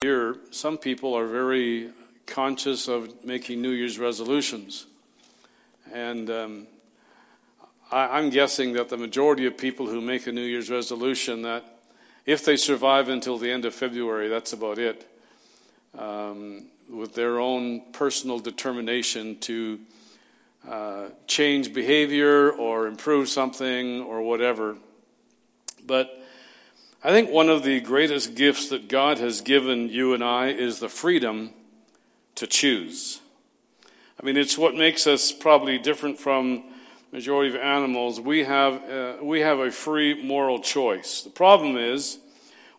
Here, some people are very conscious of making New Year's resolutions. And um, I, am guessing that the majority of people who make a New Year's resolution, that if they survive until the end of February, that's about it. Um, with their own personal determination to uh, change behavior or improve something or whatever. But I think one of the greatest gifts that God has given you and I is the freedom to choose. I mean, it's what makes us probably different from majority of animals. We have, uh, we have a free moral choice. The problem is,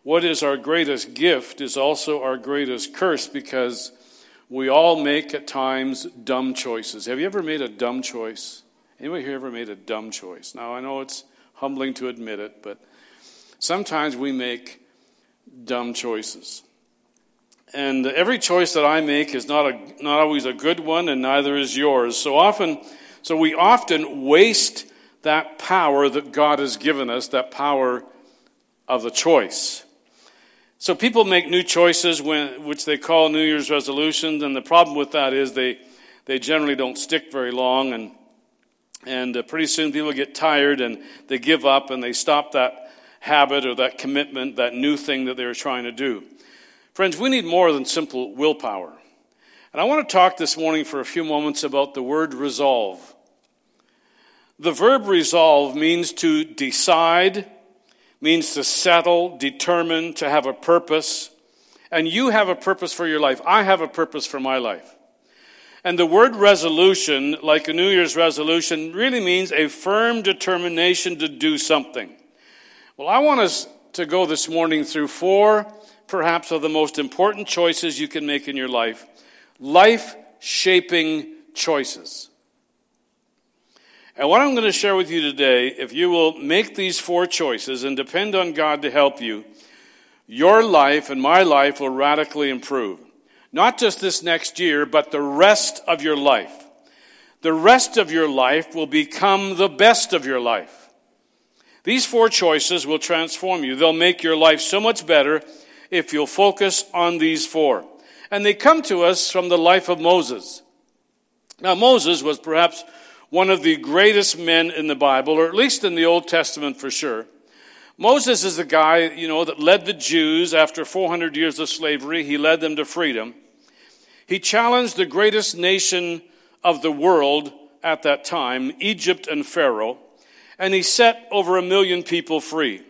what is our greatest gift is also our greatest curse because we all make at times dumb choices. Have you ever made a dumb choice? Anybody here ever made a dumb choice? Now, I know it's humbling to admit it, but sometimes we make dumb choices. And every choice that I make is not, a, not always a good one, and neither is yours. So often, so we often waste that power that God has given us, that power of the choice. So people make new choices, when, which they call New Year's resolutions, and the problem with that is they, they generally don't stick very long, and, and uh, pretty soon people get tired and they give up and they stop that habit or that commitment, that new thing that they were trying to do. Friends, we need more than simple willpower. And I want to talk this morning for a few moments about the word resolve. The verb resolve means to decide, means to settle, determine, to have a purpose. And you have a purpose for your life. I have a purpose for my life. And the word resolution, like a New Year's resolution, really means a firm determination to do something. Well, I want us to go this morning through four perhaps of the most important choices you can make in your life life shaping choices. And what I'm going to share with you today, if you will make these four choices and depend on God to help you, your life and my life will radically improve. Not just this next year, but the rest of your life. The rest of your life will become the best of your life. These four choices will transform you. They'll make your life so much better if you'll focus on these four. And they come to us from the life of Moses. Now, Moses was perhaps one of the greatest men in the Bible, or at least in the Old Testament for sure. Moses is the guy, you know, that led the Jews after 400 years of slavery. He led them to freedom. He challenged the greatest nation of the world at that time, Egypt and Pharaoh, and he set over a million people free.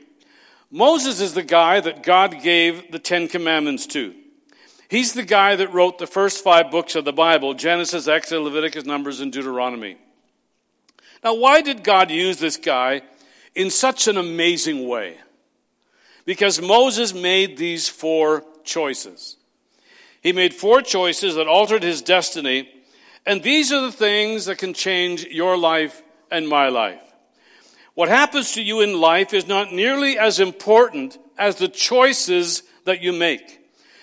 Moses is the guy that God gave the Ten Commandments to. He's the guy that wrote the first five books of the Bible Genesis, Exodus, Leviticus, Numbers, and Deuteronomy. Now, why did God use this guy in such an amazing way? Because Moses made these four choices. He made four choices that altered his destiny, and these are the things that can change your life and my life. What happens to you in life is not nearly as important as the choices that you make.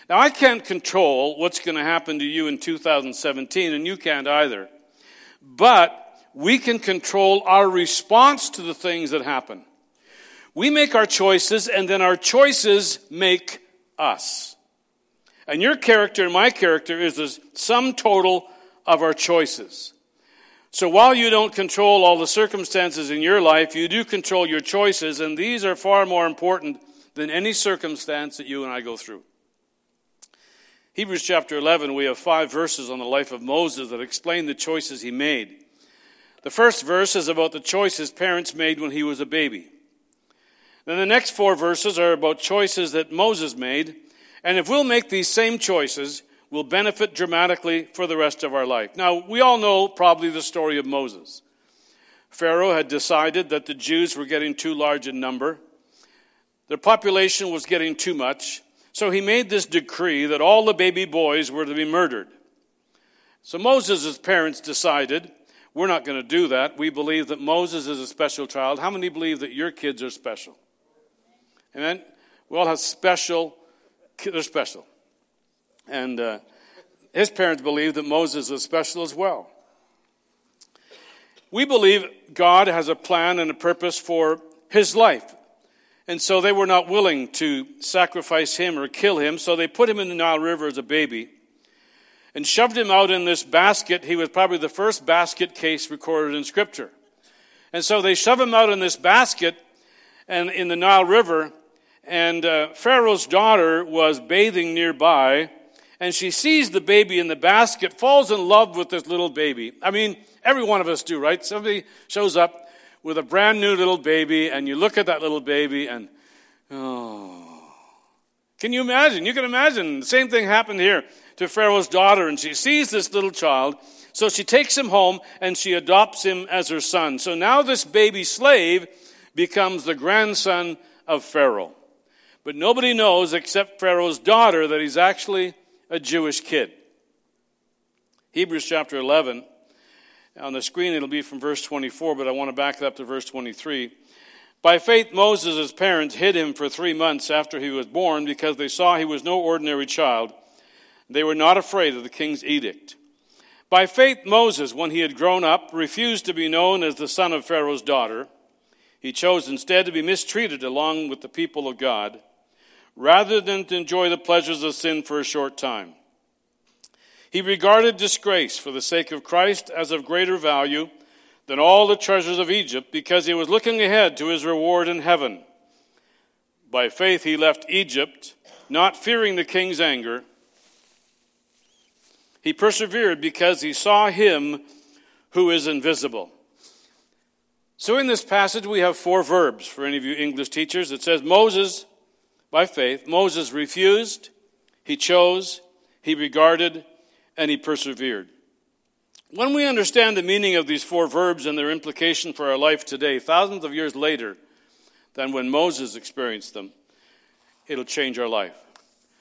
Now, I can't control what's going to happen to you in 2017, and you can't either. But we can control our response to the things that happen. We make our choices, and then our choices make us. And your character and my character is the sum total of our choices. So while you don't control all the circumstances in your life, you do control your choices, and these are far more important than any circumstance that you and I go through. Hebrews chapter 11, we have five verses on the life of Moses that explain the choices he made. The first verse is about the choice his parents made when he was a baby. Then the next four verses are about choices that Moses made. And if we'll make these same choices, will benefit dramatically for the rest of our life. Now, we all know probably the story of Moses. Pharaoh had decided that the Jews were getting too large in number, their population was getting too much, so he made this decree that all the baby boys were to be murdered. So Moses' parents decided, we're not going to do that. We believe that Moses is a special child. How many believe that your kids are special? Amen? We all have special, kids they're special. And uh, his parents believed that Moses was special as well. We believe God has a plan and a purpose for his life. And so they were not willing to sacrifice him or kill him, so they put him in the Nile River as a baby and shoved him out in this basket. He was probably the first basket case recorded in Scripture. And so they shove him out in this basket and in the Nile River, and uh, Pharaoh's daughter was bathing nearby, and she sees the baby in the basket, falls in love with this little baby. I mean, every one of us do, right? Somebody shows up with a brand new little baby, and you look at that little baby, and oh. Can you imagine? You can imagine. The same thing happened here to Pharaoh's daughter, and she sees this little child. So she takes him home and she adopts him as her son. So now this baby slave becomes the grandson of Pharaoh. But nobody knows except Pharaoh's daughter that he's actually a Jewish kid. Hebrews chapter 11 on the screen, it'll be from verse 24, but I want to back it up to verse 23. By faith, Moses' parents hid him for three months after he was born because they saw he was no ordinary child. They were not afraid of the king's edict. By faith, Moses, when he had grown up, refused to be known as the son of Pharaoh's daughter. He chose instead to be mistreated along with the people of God, rather than to enjoy the pleasures of sin for a short time. He regarded disgrace for the sake of Christ as of greater value than all the treasures of Egypt because he was looking ahead to his reward in heaven. By faith, he left Egypt, not fearing the king's anger. He persevered because he saw him who is invisible. So, in this passage, we have four verbs for any of you English teachers. It says Moses, by faith, Moses refused, he chose, he regarded, and he persevered. When we understand the meaning of these four verbs and their implication for our life today, thousands of years later than when Moses experienced them, it'll change our life.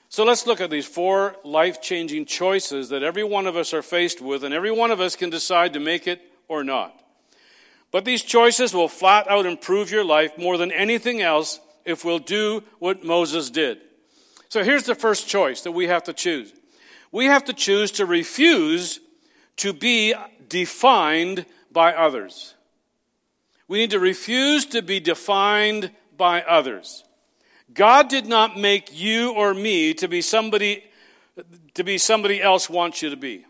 So let's look at these four life changing choices that every one of us are faced with, and every one of us can decide to make it or not. But these choices will flat out improve your life more than anything else if we'll do what Moses did. So here's the first choice that we have to choose we have to choose to refuse to be defined by others. We need to refuse to be defined by others. God did not make you or me to be somebody to be somebody else wants you to be.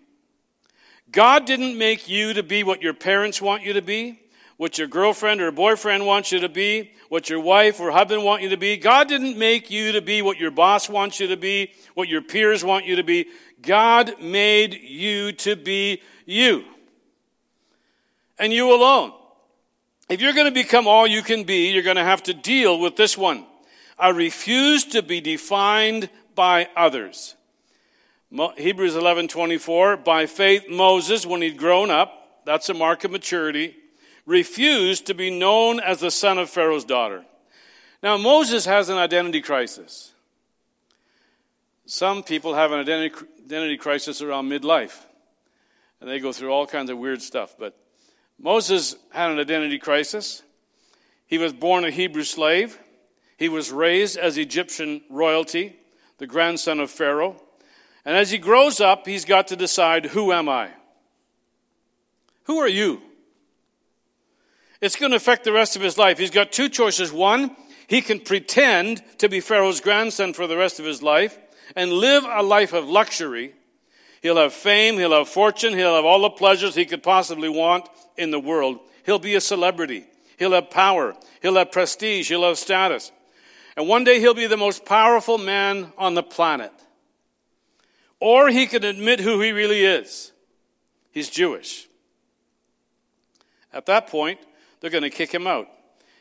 God didn't make you to be what your parents want you to be, what your girlfriend or boyfriend wants you to be, what your wife or husband want you to be. God didn't make you to be what your boss wants you to be, what your peers want you to be. God made you to be you. And you alone. If you're going to become all you can be, you're going to have to deal with this one. I refuse to be defined by others. Hebrews 11:24 By faith Moses when he'd grown up, that's a mark of maturity, refused to be known as the son of Pharaoh's daughter. Now Moses has an identity crisis. Some people have an identity, crisis around midlife, and they go through all kinds of weird stuff. But Moses had an identity crisis. He was born a Hebrew slave. He was raised as Egyptian royalty, the grandson of Pharaoh. And as he grows up, he's got to decide who am I? Who are you? It's going to affect the rest of his life. He's got two choices. One, he can pretend to be Pharaoh's grandson for the rest of his life and live a life of luxury. He'll have fame, he'll have fortune, he'll have all the pleasures he could possibly want in the world. He'll be a celebrity. He'll have power. He'll have prestige. He'll have status. And one day he'll be the most powerful man on the planet. Or he can admit who he really is. He's Jewish. At that point, they're going to kick him out.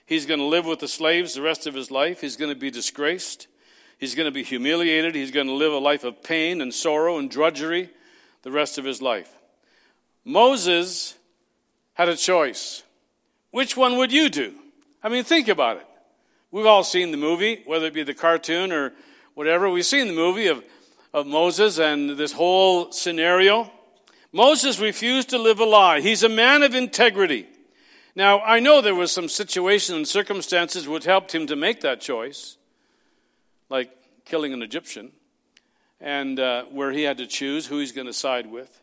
He's going to live with the slaves the rest of his life. He's going to be disgraced. He's going to be humiliated. He's going to live a life of pain and sorrow and drudgery the rest of his life. Moses had a choice. Which one would you do? I mean, think about it. We've all seen the movie, whether it be the cartoon or whatever. We've seen the movie of, of Moses and this whole scenario. Moses refused to live a lie. He's a man of integrity. Now, I know there was some situation and circumstances which helped him to make that choice, like killing an Egyptian, and uh, where he had to choose who he's going to side with.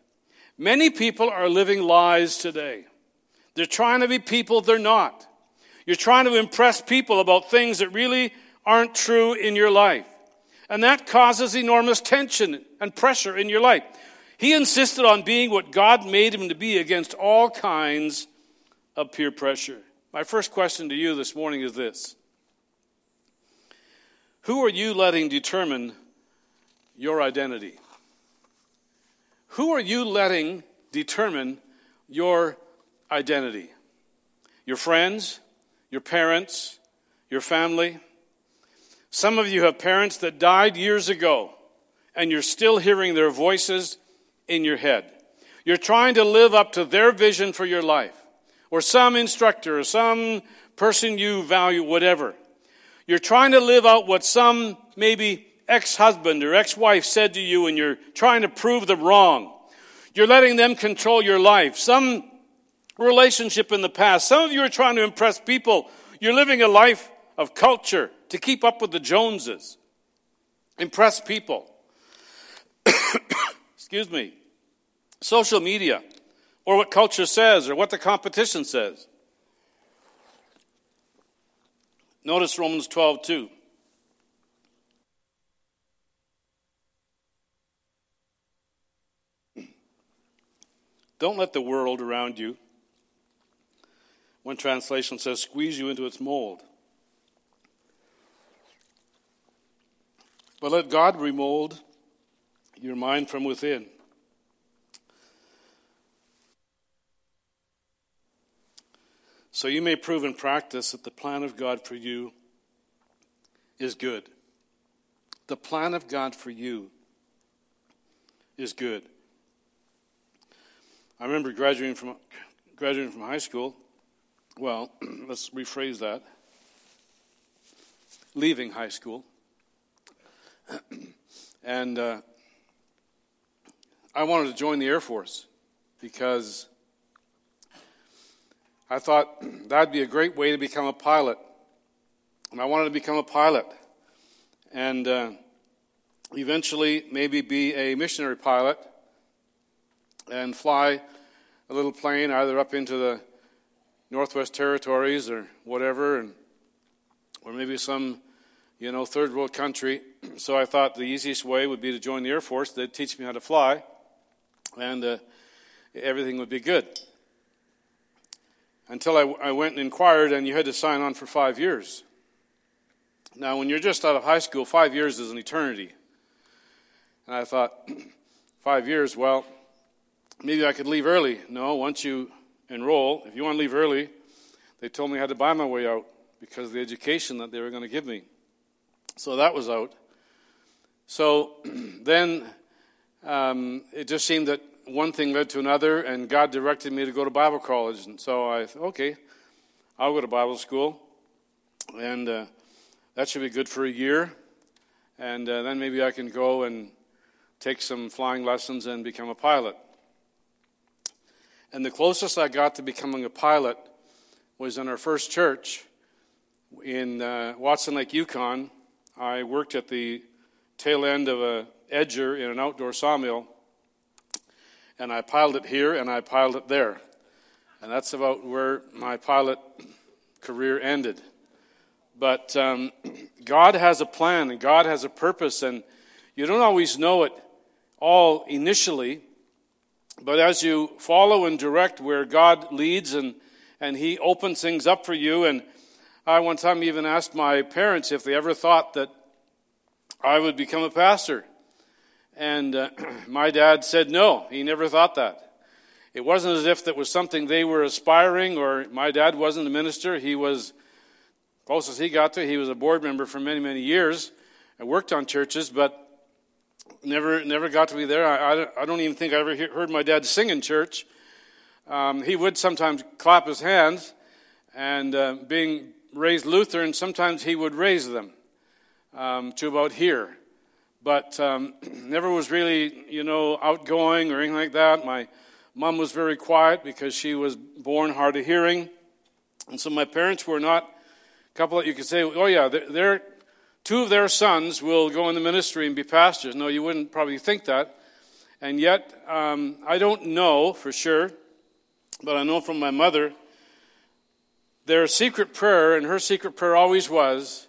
Many people are living lies today. They're trying to be people they're not. You're trying to impress people about things that really aren't true in your life. And that causes enormous tension and pressure in your life. He insisted on being what God made him to be against all kinds of peer pressure. My first question to you this morning is this Who are you letting determine your identity? Who are you letting determine your identity? Your friends, your parents, your family? Some of you have parents that died years ago, and you're still hearing their voices in your head. You're trying to live up to their vision for your life, or some instructor, or some person you value, whatever. You're trying to live out what some maybe ex husband or ex wife said to you, and you're trying to prove them wrong. You're letting them control your life. Some relationship in the past. Some of you are trying to impress people. You're living a life of culture to keep up with the Joneses, impress people. Excuse me social media, or what culture says, or what the competition says. Notice Romans 12, 2. Don't let the world around you, one translation says, squeeze you into its mold. But let God remold your mind from within. So you may prove in practice that the plan of God for you is good. The plan of God for you is good. I remember graduating from graduating from high school. Well, let's rephrase that. Leaving high school, and uh, I wanted to join the Air Force because I thought that'd be a great way to become a pilot. And I wanted to become a pilot. And uh, eventually, maybe be a missionary pilot and fly a little plane either up into the Northwest Territories or whatever, and, or maybe some, you know, third world country. So I thought the easiest way would be to join the Air Force. They'd teach me how to fly, and uh, everything would be good until I, I went and inquired, and you had to sign on for five years. Now, when you're just out of high school, five years is an eternity. And I thought, five years, well, maybe I could leave early. No, once you enroll, if you want to leave early, they told me I had to buy my way out because of the education that they were going to give me. So that was out. So then um, it just seemed that one thing led to another, and God directed me to go to Bible college. And so I okay, I'll go to Bible school, and uh, that should be good for a year. And uh, then maybe I can go and take some flying lessons and become a pilot. And the closest I got to becoming a pilot was in our first church in uh, Watson Lake, Yukon. I worked at the tail end of a edger in an outdoor sawmill and I piled it here and I piled it there. And that's about where my pilot career ended. But um, God has a plan and God has a purpose, and you don't always know it all initially. But as you follow and direct where God leads and, and He opens things up for you, and I one time even asked my parents if they ever thought that I would become a pastor. And uh, my dad said no, he never thought that. It wasn't as if that was something they were aspiring, or my dad wasn't a minister. He was, closest he got to, he was a board member for many, many years. I worked on churches, but never, never got to be there. I, I, I don't even think I ever heard my dad sing in church. Um, he would sometimes clap his hands, and uh, being raised Lutheran, sometimes he would raise them um, to about here but um, never was really, you know, outgoing or anything like that. My mom was very quiet because she was born hard of hearing. And so my parents were not a couple that you could say, oh, yeah, they're, two of their sons will go in the ministry and be pastors. No, you wouldn't probably think that. And yet, um, I don't know for sure, but I know from my mother their secret prayer, and her secret prayer always was,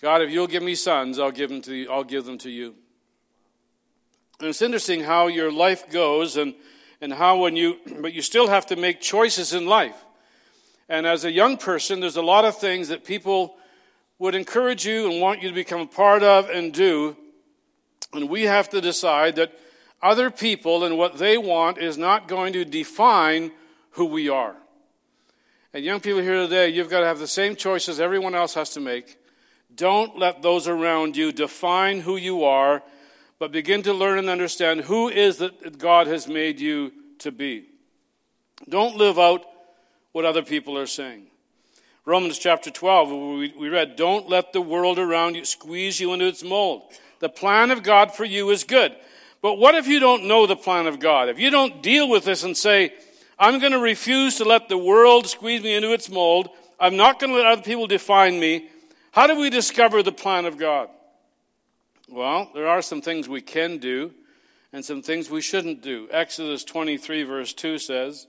God, if you'll give me sons, I'll give them to you, I'll give them to you. And it's interesting how your life goes and, and how when you, but you still have to make choices in life. And as a young person, there's a lot of things that people would encourage you and want you to become a part of and do. And we have to decide that other people and what they want is not going to define who we are. And young people here today, you've got to have the same choices everyone else has to make. Don't let those around you define who you are, but begin to learn and understand who is that God has made you to be. Don't live out what other people are saying. Romans chapter 12, we read, Don't let the world around you squeeze you into its mold. The plan of God for you is good. But what if you don't know the plan of God? If you don't deal with this and say, I'm going to refuse to let the world squeeze me into its mold, I'm not going to let other people define me, how do we discover the plan of God? Well, there are some things we can do and some things we shouldn't do. Exodus 23, verse 2 says,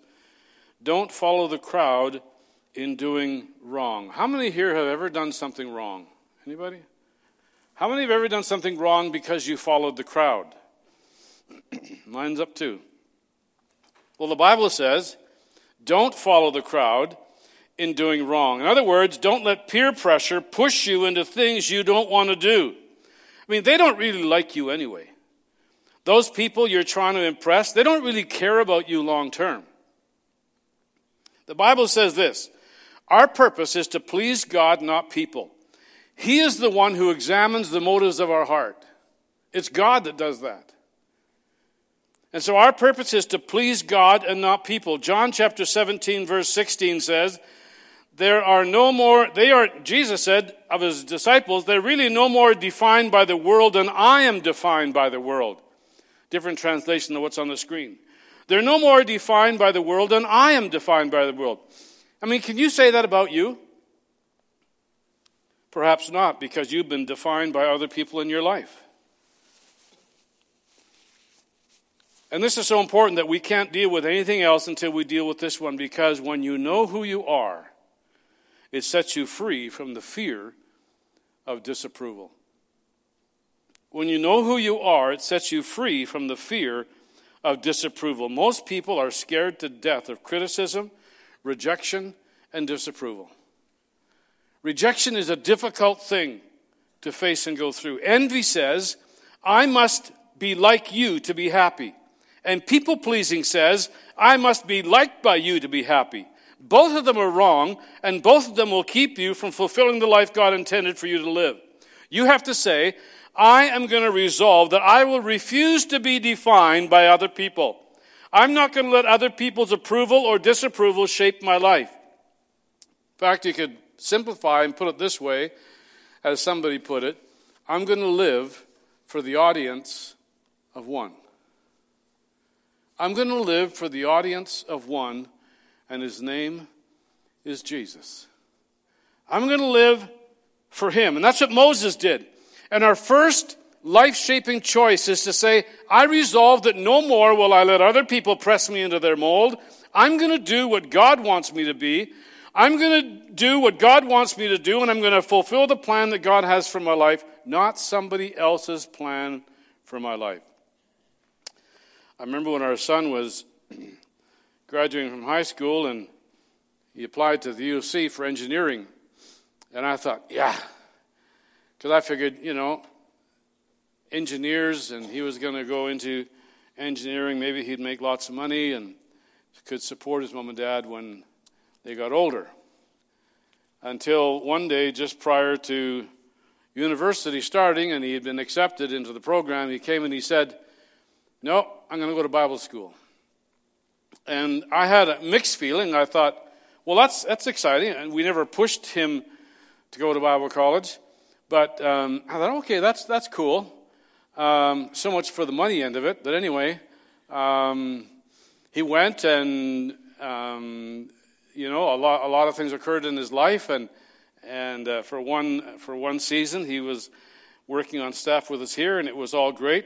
Don't follow the crowd in doing wrong. How many here have ever done something wrong? Anybody? How many have ever done something wrong because you followed the crowd? Mine's up too. Well, the Bible says, don't follow the crowd in doing wrong. In other words, don't let peer pressure push you into things you don't want to do. I mean, they don't really like you anyway. Those people you're trying to impress, they don't really care about you long term. The Bible says this Our purpose is to please God, not people. He is the one who examines the motives of our heart. It's God that does that. And so our purpose is to please God and not people. John chapter 17 verse 16 says, there are no more, they are, Jesus said of his disciples, they're really no more defined by the world than I am defined by the world. Different translation than what's on the screen. They're no more defined by the world than I am defined by the world. I mean, can you say that about you? Perhaps not, because you've been defined by other people in your life. And this is so important that we can't deal with anything else until we deal with this one because when you know who you are, it sets you free from the fear of disapproval. When you know who you are, it sets you free from the fear of disapproval. Most people are scared to death of criticism, rejection, and disapproval. Rejection is a difficult thing to face and go through. Envy says, I must be like you to be happy. And people pleasing says, I must be liked by you to be happy. Both of them are wrong, and both of them will keep you from fulfilling the life God intended for you to live. You have to say, I am going to resolve that I will refuse to be defined by other people. I'm not going to let other people's approval or disapproval shape my life. In fact, you could simplify and put it this way, as somebody put it I'm going to live for the audience of one. I'm going to live for the audience of one, and his name is Jesus. I'm going to live for him. And that's what Moses did. And our first life shaping choice is to say, I resolve that no more will I let other people press me into their mold. I'm going to do what God wants me to be. I'm going to do what God wants me to do, and I'm going to fulfill the plan that God has for my life, not somebody else's plan for my life. I remember when our son was graduating from high school and he applied to the U of C for engineering. And I thought, yeah, because I figured, you know, engineers and he was going to go into engineering. Maybe he'd make lots of money and could support his mom and dad when they got older. Until one day, just prior to university starting, and he had been accepted into the program, he came and he said, no, I'm going to go to Bible school. And I had a mixed feeling. I thought, well, that's, that's exciting. And we never pushed him to go to Bible college. But um, I thought, okay, that's, that's cool. Um, so much for the money end of it. But anyway, um, he went and, um, you know, a lot, a lot of things occurred in his life. And, and uh, for, one, for one season, he was working on staff with us here, and it was all great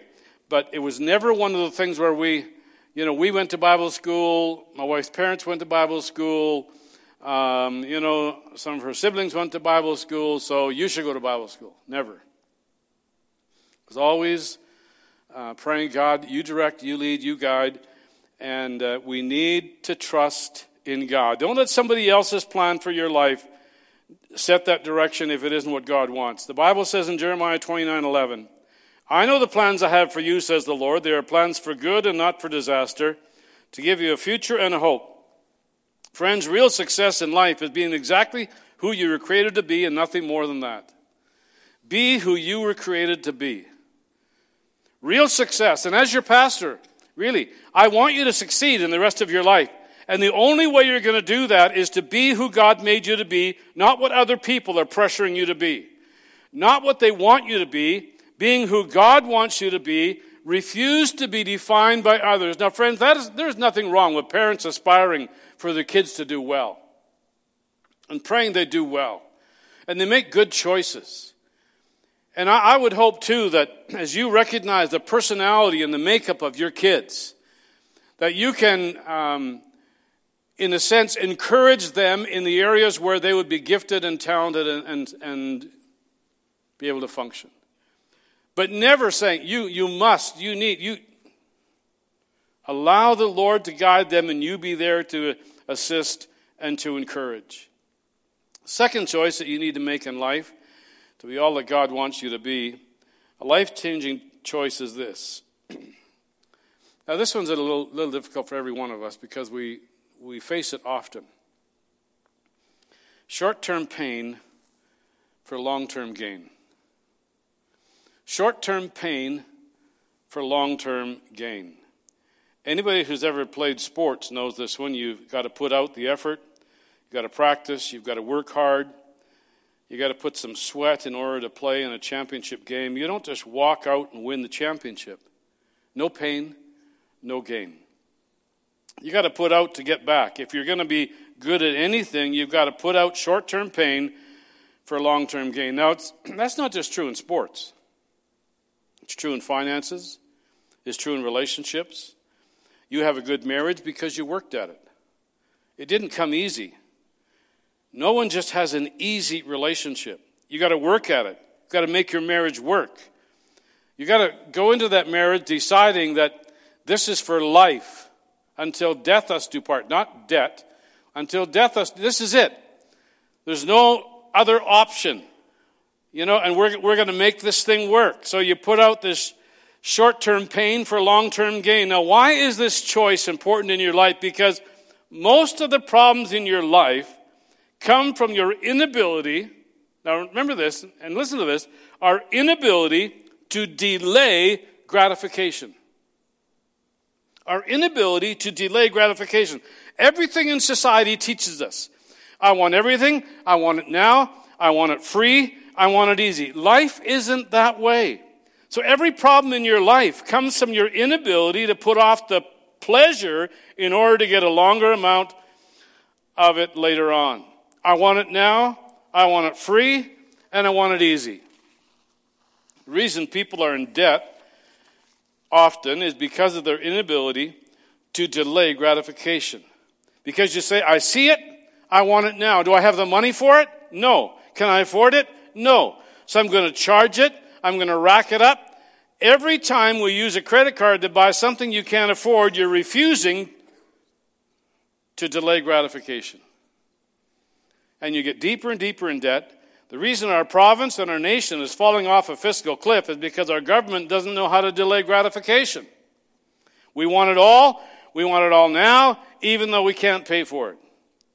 but it was never one of the things where we, you know, we went to Bible school, my wife's parents went to Bible school, Um, you know, some of her siblings went to Bible school, so you should go to Bible school. Never. It's always uh, praying, God, you direct, you lead, you guide, and uh, we need to trust in God. Don't let somebody else's plan for your life set that direction if it isn't what God wants. The Bible says in Jeremiah 29 11, I know the plans I have for you, says the Lord. They are plans for good and not for disaster, to give you a future and a hope. Friends, real success in life is being exactly who you were created to be and nothing more than that. Be who you were created to be. Real success. And as your pastor, really, I want you to succeed in the rest of your life. And the only way you're going to do that is to be who God made you to be, not what other people are pressuring you to be. Not what they want you to be, being who God wants you to be, refuse to be defined by others. Now, friends, there's nothing wrong with parents aspiring for their kids to do well and praying they do well and they make good choices. And I, I would hope, too, that as you recognize the personality and the makeup of your kids, that you can, um, in a sense, encourage them in the areas where they would be gifted and talented and, and, and be able to function. But never saying, you, you must, you need, you. Allow the Lord to guide them and you be there to assist and to encourage. Second choice that you need to make in life to be all that God wants you to be, a life changing choice is this. now, this one's a little, little difficult for every one of us because we, we face it often. Short term pain for long term gain. Short term pain for long term gain. Anybody who's ever played sports knows this one. You've got to put out the effort, you've got to practice, you've got to work hard, you've got to put some sweat in order to play in a championship game. You don't just walk out and win the championship. No pain, no gain. You got to put out to get back. If you're going to be good at anything, you've got to put out short term pain for long term gain. Now, that's not just true in sports, it's true in finances, it's true in relationships. You have a good marriage because you worked at it. It didn't come easy. No one just has an easy relationship. You got to work at it. You got to make your marriage work. You got to go into that marriage deciding that this is for life until death us do part, not debt. Until death us, this is it. There's no other option. You know, and we're, we're going to make this thing work. So you put out this short term pain for long term gain. Now, why is this choice important in your life? Because most of the problems in your life come from your inability, now remember this and listen to this, our inability to delay gratification. Our inability to delay gratification. Everything in society teaches us. I want everything. I want it now. I want it free. I want it easy. Life isn't that way. So every problem in your life comes from your inability to put off the pleasure in order to get a longer amount of it later on. I want it now, I want it free, and I want it easy. The reason people are in debt often is because of their inability to delay gratification. Because you say, I see it, I want it now. Do I have the money for it? No. Can I afford it? No. So I'm going to charge it I'm going to rack it up. Every time we use a credit card to buy something you can't afford, you're refusing to delay gratification. And you get deeper and deeper in debt. The reason our province and our nation is falling off a fiscal cliff is because our government doesn't know how to delay gratification. We want it all. We want it all now, even though we can't pay for it.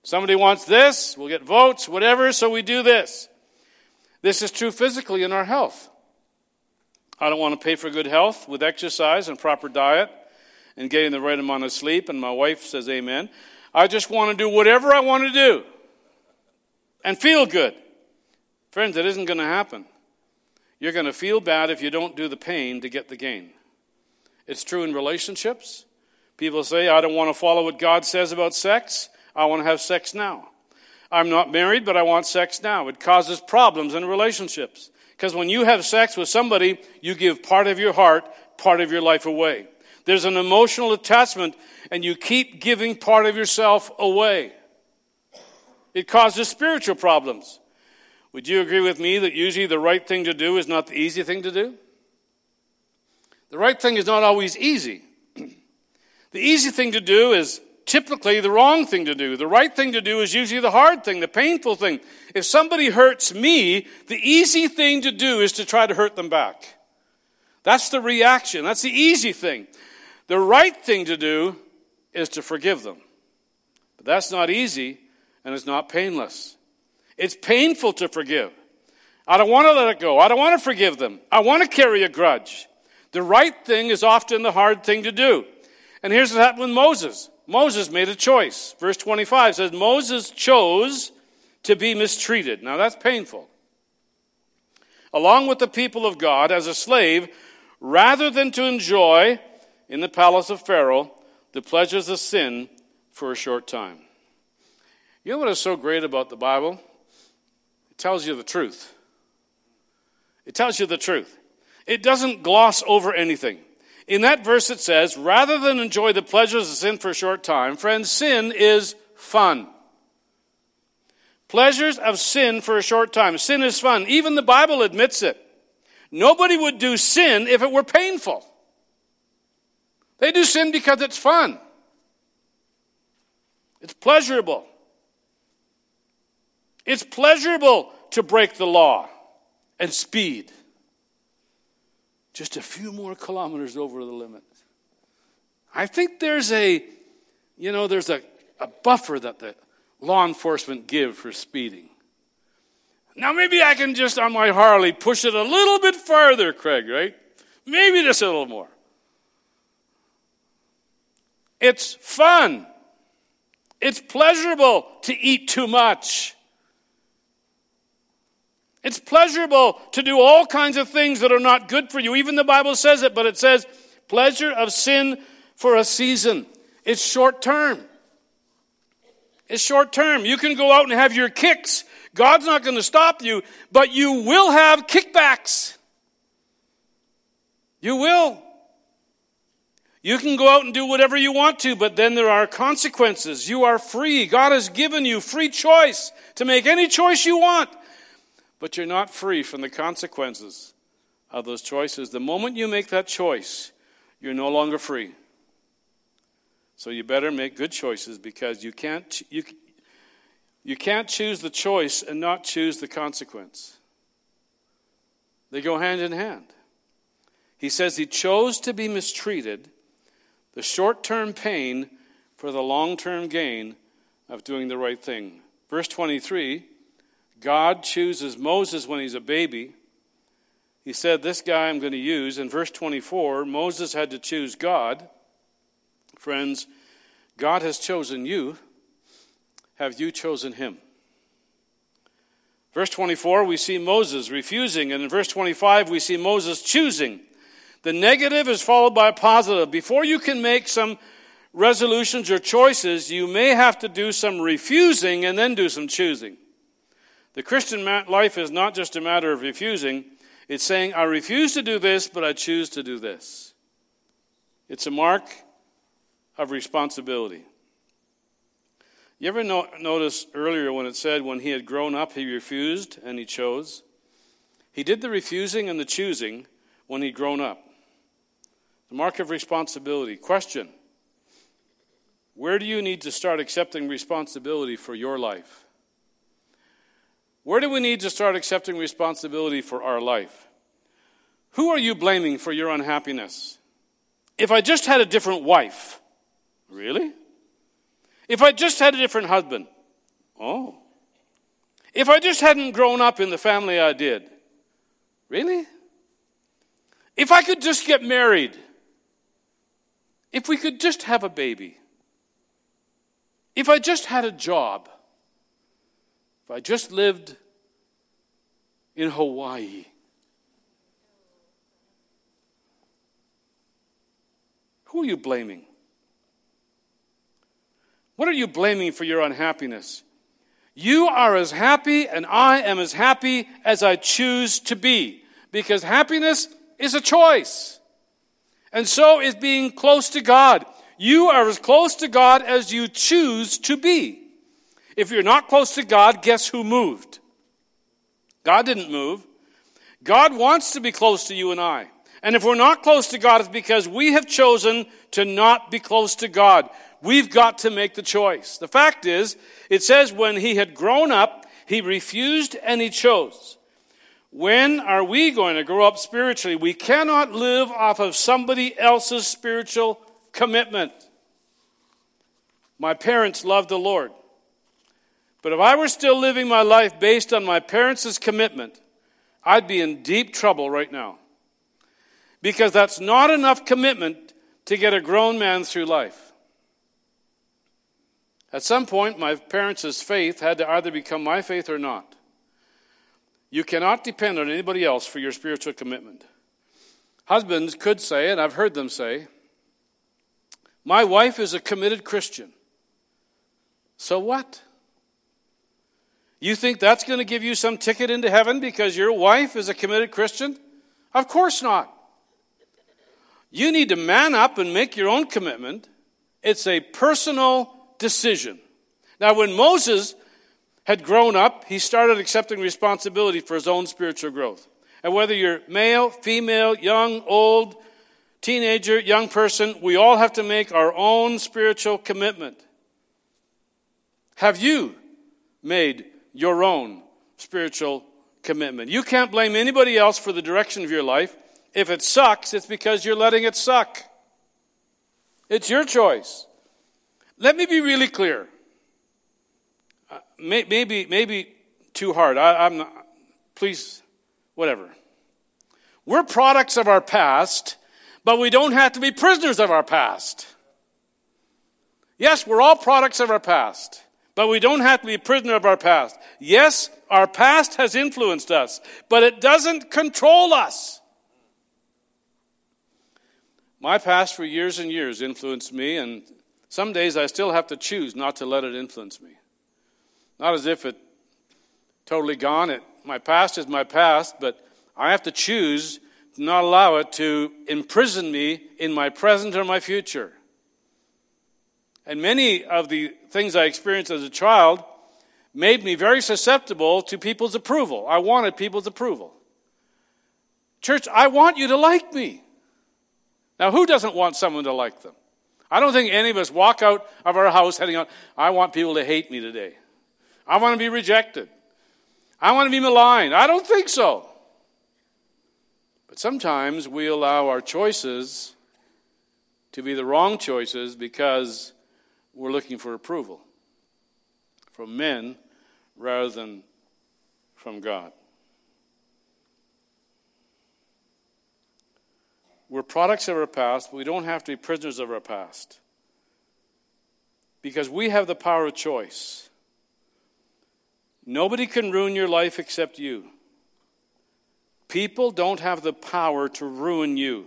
Somebody wants this, we'll get votes, whatever, so we do this. This is true physically in our health. I don't want to pay for good health with exercise and proper diet and getting the right amount of sleep, and my wife says amen. I just want to do whatever I want to do and feel good. Friends, it isn't going to happen. You're going to feel bad if you don't do the pain to get the gain. It's true in relationships. People say, I don't want to follow what God says about sex. I want to have sex now. I'm not married, but I want sex now. It causes problems in relationships. Because when you have sex with somebody, you give part of your heart, part of your life away. There's an emotional attachment, and you keep giving part of yourself away. It causes spiritual problems. Would you agree with me that usually the right thing to do is not the easy thing to do? The right thing is not always easy. the easy thing to do is typically the wrong thing to do. The right thing to do is usually the hard thing, the painful thing. If somebody hurts me, the easy thing to do is to try to hurt them back. That's the reaction. That's the easy thing. The right thing to do is to forgive them. But that's not easy and it's not painless. It's painful to forgive. I don't want to let it go. I don't want to forgive them. I want to carry a grudge. The right thing is often the hard thing to do. And here's what happened with Moses Moses made a choice. Verse 25 says, Moses chose to be mistreated. Now that's painful. Along with the people of God as a slave, rather than to enjoy in the palace of Pharaoh the pleasures of sin for a short time. You know what is so great about the Bible? It tells you the truth. It tells you the truth. It doesn't gloss over anything. In that verse, it says, rather than enjoy the pleasures of sin for a short time, friends, sin is fun. Pleasures of sin for a short time. Sin is fun. Even the Bible admits it. Nobody would do sin if it were painful. They do sin because it's fun, it's pleasurable. It's pleasurable to break the law and speed. Just a few more kilometers over the limit. I think there's a, you know, there's a, a buffer that the law enforcement give for speeding. Now, maybe I can just, on my Harley, push it a little bit farther, Craig, right? Maybe just a little more. It's fun. It's pleasurable to eat too much. It's pleasurable to do all kinds of things that are not good for you. Even the Bible says it, but it says pleasure of sin for a season. It's short term. It's short term. You can go out and have your kicks. God's not going to stop you, but you will have kickbacks. You will. You can go out and do whatever you want to, but then there are consequences. You are free. God has given you free choice to make any choice you want but you're not free from the consequences of those choices. The moment you make that choice, you're no longer free. So you better make good choices because you can't, you, you can't choose the choice and not choose the consequence. They go hand in hand. He says he chose to be mistreated, the short term pain for the long term gain of doing the right thing. Verse 23 God chooses Moses when he's a baby. He said, This guy I'm going to use. In verse 24, Moses had to choose God. Friends, God has chosen you. Have you chosen him? Verse 24, we see Moses refusing, and in verse 25, we see Moses choosing. The negative is followed by a positive. Before you can make some resolutions or choices, you may have to do some refusing and then do some choosing. The Christian life is not just a matter of refusing, it's saying, I refuse to do this, but I choose to do this. It's a mark of responsibility. You ever no- notice earlier when it said when he had grown up, he refused and he chose? He did the refusing and the choosing when he'd grown up. The mark of responsibility. Question Where do you need to start accepting responsibility for your life? Where do we need to start accepting responsibility for our life? Who are you blaming for your unhappiness? If I just had a different wife, really? If I just had a different husband, oh. If I just hadn't grown up in the family I did, really? If I could just get married, if we could just have a baby, if I just had a job, if I just lived in Hawaii, who are you blaming? What are you blaming for your unhappiness? You are as happy, and I am as happy as I choose to be. Because happiness is a choice. And so is being close to God. You are as close to God as you choose to be. If you're not close to God, guess who moved? God didn't move. God wants to be close to you and I. And if we're not close to God, it's because we have chosen to not be close to God. We've got to make the choice. The fact is, it says when he had grown up, he refused and he chose. When are we going to grow up spiritually? We cannot live off of somebody else's spiritual commitment. My parents loved the Lord. But if I were still living my life based on my parents' commitment, I'd be in deep trouble right now. Because that's not enough commitment to get a grown man through life. At some point, my parents' faith had to either become my faith or not. You cannot depend on anybody else for your spiritual commitment. Husbands could say, and I've heard them say, My wife is a committed Christian. So what? You think that's going to give you some ticket into heaven because your wife is a committed Christian? Of course not. You need to man up and make your own commitment. It's a personal decision. Now, when Moses had grown up, he started accepting responsibility for his own spiritual growth. And whether you're male, female, young, old, teenager, young person, we all have to make our own spiritual commitment. Have you made your own spiritual commitment? You can't blame anybody else for the direction of your life. If it sucks, it's because you're letting it suck. It's your choice. Let me be really clear. Uh, may, maybe, maybe too hard. I, I'm not, please, whatever. We're products of our past, but we don't have to be prisoners of our past. Yes, we're all products of our past. But we don't have to be a prisoner of our past. Yes, our past has influenced us, but it doesn't control us. My past for years and years influenced me, and some days I still have to choose not to let it influence me. Not as if it totally gone. It my past is my past, but I have to choose to not allow it to imprison me in my present or my future. And many of the things I experienced as a child made me very susceptible to people's approval. I wanted people's approval. Church, I want you to like me. Now, who doesn't want someone to like them? I don't think any of us walk out of our house heading out, I want people to hate me today. I want to be rejected. I want to be maligned. I don't think so. But sometimes we allow our choices to be the wrong choices because we're looking for approval from men rather than from God. We're products of our past, but we don't have to be prisoners of our past. Because we have the power of choice. Nobody can ruin your life except you. People don't have the power to ruin you.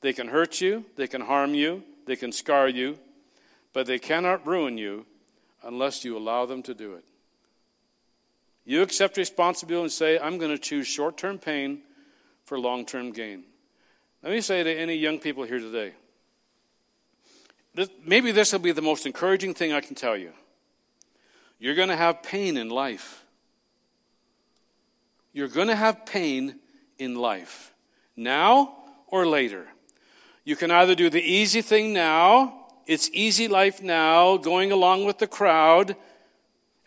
They can hurt you, they can harm you, they can scar you, but they cannot ruin you unless you allow them to do it. You accept responsibility and say, I'm going to choose short term pain for long term gain. Let me say to any young people here today this, maybe this will be the most encouraging thing I can tell you. You're going to have pain in life. You're going to have pain in life, now or later. You can either do the easy thing now it's easy life now, going along with the crowd,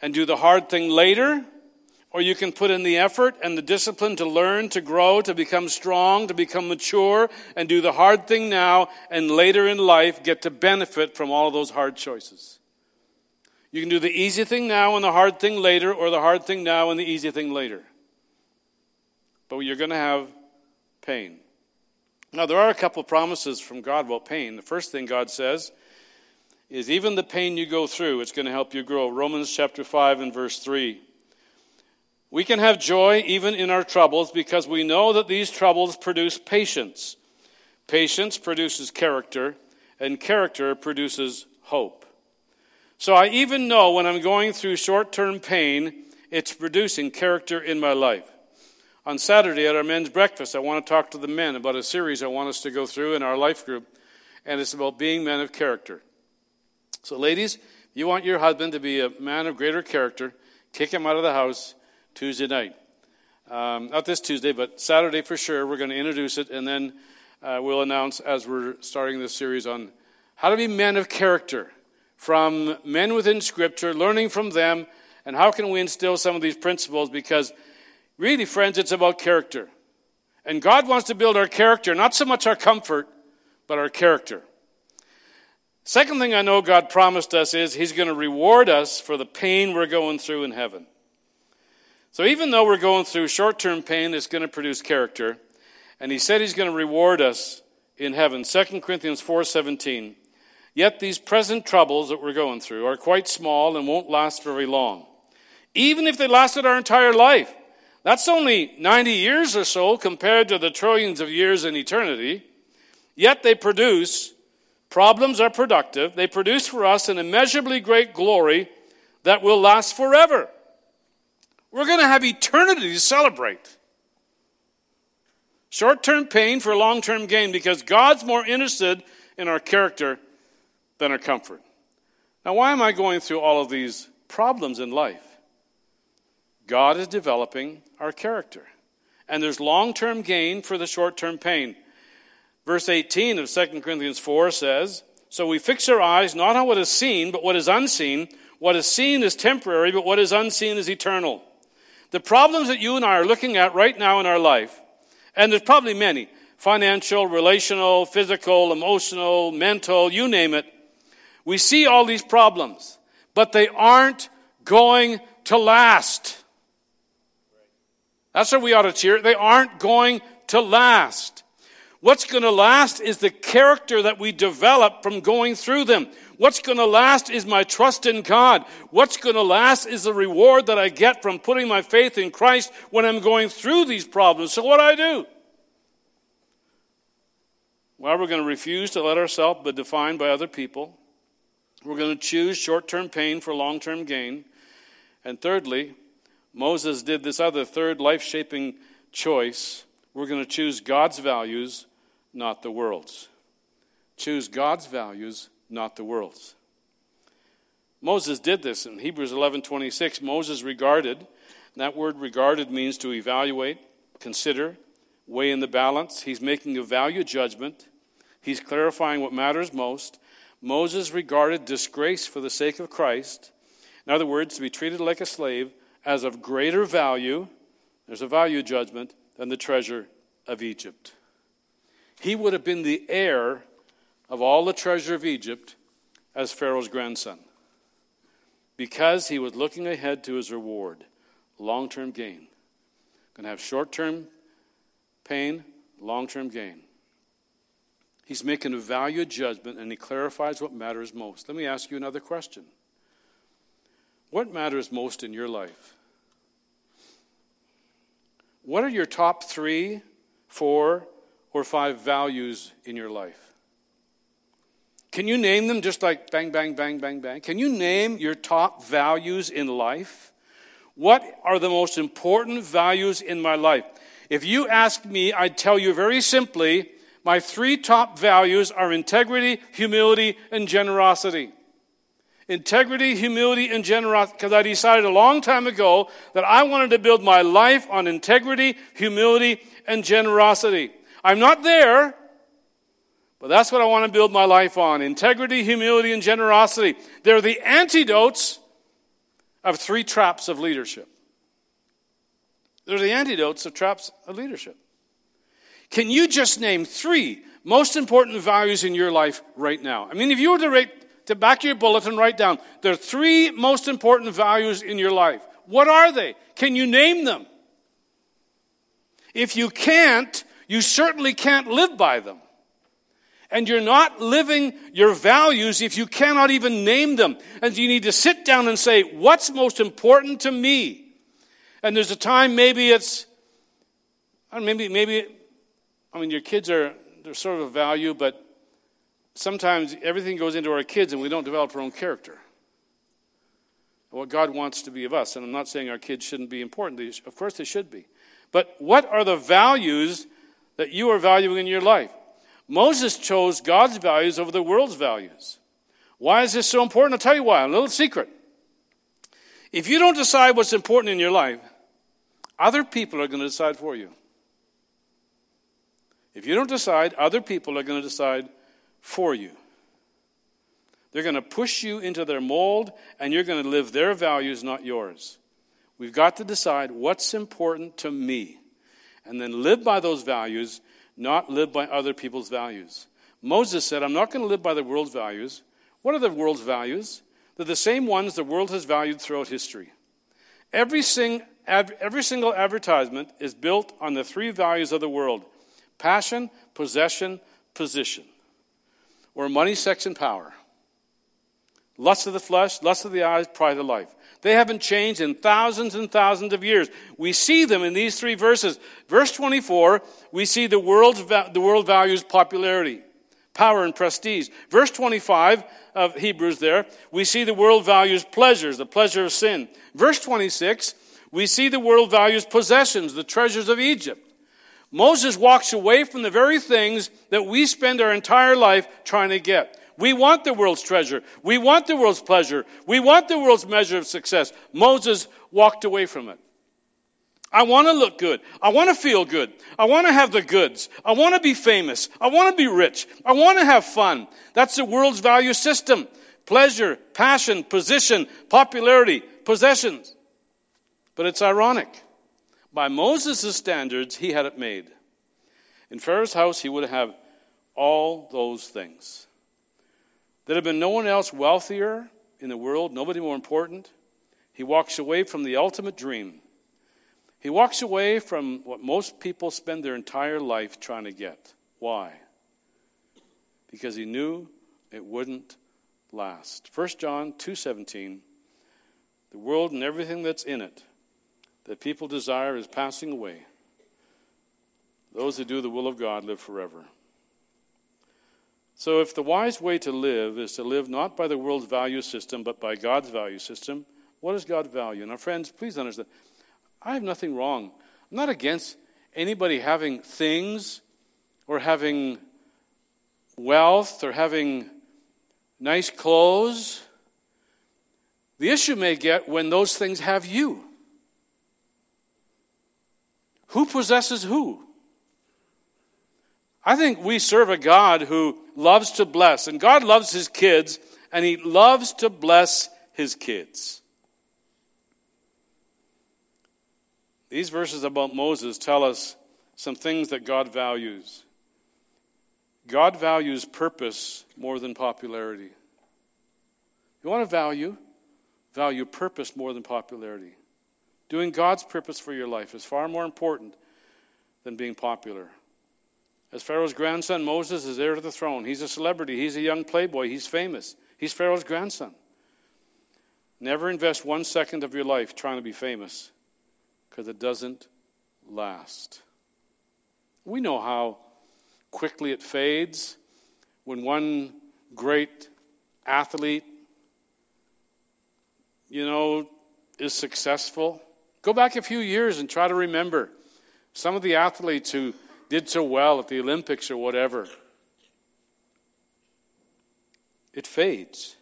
and do the hard thing later. Or you can put in the effort and the discipline to learn, to grow, to become strong, to become mature, and do the hard thing now, and later in life get to benefit from all those hard choices. You can do the easy thing now and the hard thing later, or the hard thing now and the easy thing later. But you're going to have pain. Now, there are a couple promises from God about pain. The first thing God says is even the pain you go through, it's going to help you grow. Romans chapter 5 and verse 3. We can have joy even in our troubles because we know that these troubles produce patience. Patience produces character, and character produces hope. So I even know when I'm going through short term pain, it's producing character in my life. On Saturday at our men's breakfast, I want to talk to the men about a series I want us to go through in our life group, and it's about being men of character. So, ladies, You want your husband to be a man of greater character, kick him out of the house Tuesday night. Um, not this Tuesday, but Saturday for sure. We're going to introduce it, and then uh, we'll announce as we're starting this series on how to be men of character from men within Scripture, learning from them, and how can we instill some of these principles? Because really, friends, it's about character. And God wants to build our character, not so much our comfort, but our character. Second thing I know God promised us is He's going to reward us for the pain we're going through in heaven. So even though we're going through short term pain that's going to produce character, and He said He's going to reward us in heaven. 2 Corinthians 4:17. Yet these present troubles that we're going through are quite small and won't last very long. Even if they lasted our entire life, that's only 90 years or so compared to the trillions of years in eternity. Yet they produce, problems are productive, they produce for us an immeasurably great glory that will last forever. We're going to have eternity to celebrate. Short term pain for long term gain because God's more interested in our character than our comfort. Now, why am I going through all of these problems in life? God is developing our character. And there's long term gain for the short term pain. Verse 18 of 2 Corinthians 4 says, So we fix our eyes not on what is seen, but what is unseen. What is seen is temporary, but what is unseen is eternal. The problems that you and I are looking at right now in our life, and there's probably many financial, relational, physical, emotional, mental, you name it. We see all these problems, but they aren't going to last. That's what we ought to cheer. They aren't going to last. What's going to last is the character that we develop from going through them. What's going to last is my trust in God. What's going to last is the reward that I get from putting my faith in Christ when I'm going through these problems. So, what do I do? Well, we're going to refuse to let ourselves be defined by other people. We're going to choose short term pain for long term gain. And thirdly, Moses did this other third life shaping choice. We're going to choose God's values, not the world's. Choose God's values, not the world's. Moses did this in Hebrews 11:26. Moses regarded, that word regarded means to evaluate, consider, weigh in the balance. He's making a value judgment. He's clarifying what matters most. Moses regarded disgrace for the sake of Christ, in other words, to be treated like a slave, as of greater value, there's a value judgment, than the treasure of Egypt. He would have been the heir of all the treasure of Egypt as Pharaoh's grandson because he was looking ahead to his reward, long term gain. Going to have short term pain, long term gain. He's making a value judgment and he clarifies what matters most. Let me ask you another question. What matters most in your life? What are your top three, four, or five values in your life? Can you name them just like bang, bang, bang, bang, bang? Can you name your top values in life? What are the most important values in my life? If you ask me, I'd tell you very simply my three top values are integrity, humility, and generosity. Integrity, humility, and generosity. Because I decided a long time ago that I wanted to build my life on integrity, humility, and generosity. I'm not there, but that's what I want to build my life on integrity, humility, and generosity. They're the antidotes of three traps of leadership. They're the antidotes of traps of leadership. Can you just name three most important values in your life right now? I mean, if you were to write to back your bulletin, write down are three most important values in your life. What are they? Can you name them? If you can't, you certainly can't live by them. And you're not living your values if you cannot even name them. And you need to sit down and say, what's most important to me? And there's a time maybe it's, maybe, maybe, I mean, your kids are, they're sort of a value, but sometimes everything goes into our kids and we don't develop our own character. What God wants to be of us. And I'm not saying our kids shouldn't be important. Of course they should be. But what are the values that you are valuing in your life? Moses chose God's values over the world's values. Why is this so important? I'll tell you why. A little secret. If you don't decide what's important in your life, other people are going to decide for you. If you don't decide, other people are going to decide for you. They're going to push you into their mold, and you're going to live their values, not yours. We've got to decide what's important to me, and then live by those values, not live by other people's values. Moses said, I'm not going to live by the world's values. What are the world's values? They're the same ones the world has valued throughout history. Every, sing, every single advertisement is built on the three values of the world passion, possession, position, or money, sex, and power. Lust of the flesh, lust of the eyes, pride of life. They haven't changed in thousands and thousands of years. We see them in these three verses. Verse 24, we see the, world's, the world values popularity, power, and prestige. Verse 25, of Hebrews there, we see the world values pleasures, the pleasure of sin. Verse 26, we see the world values possessions, the treasures of Egypt. Moses walks away from the very things that we spend our entire life trying to get. We want the world's treasure. We want the world's pleasure. We want the world's measure of success. Moses walked away from it. I want to look good. I want to feel good. I want to have the goods. I want to be famous. I want to be rich. I want to have fun. That's the world's value system. Pleasure, passion, position, popularity, possessions. But it's ironic. By Moses' standards, he had it made. In Pharaoh's house, he would have all those things. There had been no one else wealthier in the world, nobody more important. He walks away from the ultimate dream he walks away from what most people spend their entire life trying to get. Why? Because he knew it wouldn't last. 1 John 2:17 The world and everything that's in it that people desire is passing away. Those who do the will of God live forever. So if the wise way to live is to live not by the world's value system but by God's value system, what does God value? Now friends, please understand I have nothing wrong. I'm not against anybody having things or having wealth or having nice clothes. The issue may get when those things have you. Who possesses who? I think we serve a God who loves to bless, and God loves his kids, and he loves to bless his kids. These verses about Moses tell us some things that God values. God values purpose more than popularity. You want to value? Value purpose more than popularity. Doing God's purpose for your life is far more important than being popular. As Pharaoh's grandson, Moses is heir to the throne. He's a celebrity. He's a young playboy. He's famous. He's Pharaoh's grandson. Never invest one second of your life trying to be famous because it doesn't last. We know how quickly it fades when one great athlete, you know, is successful. Go back a few years and try to remember some of the athletes who did so well at the Olympics or whatever. It fades.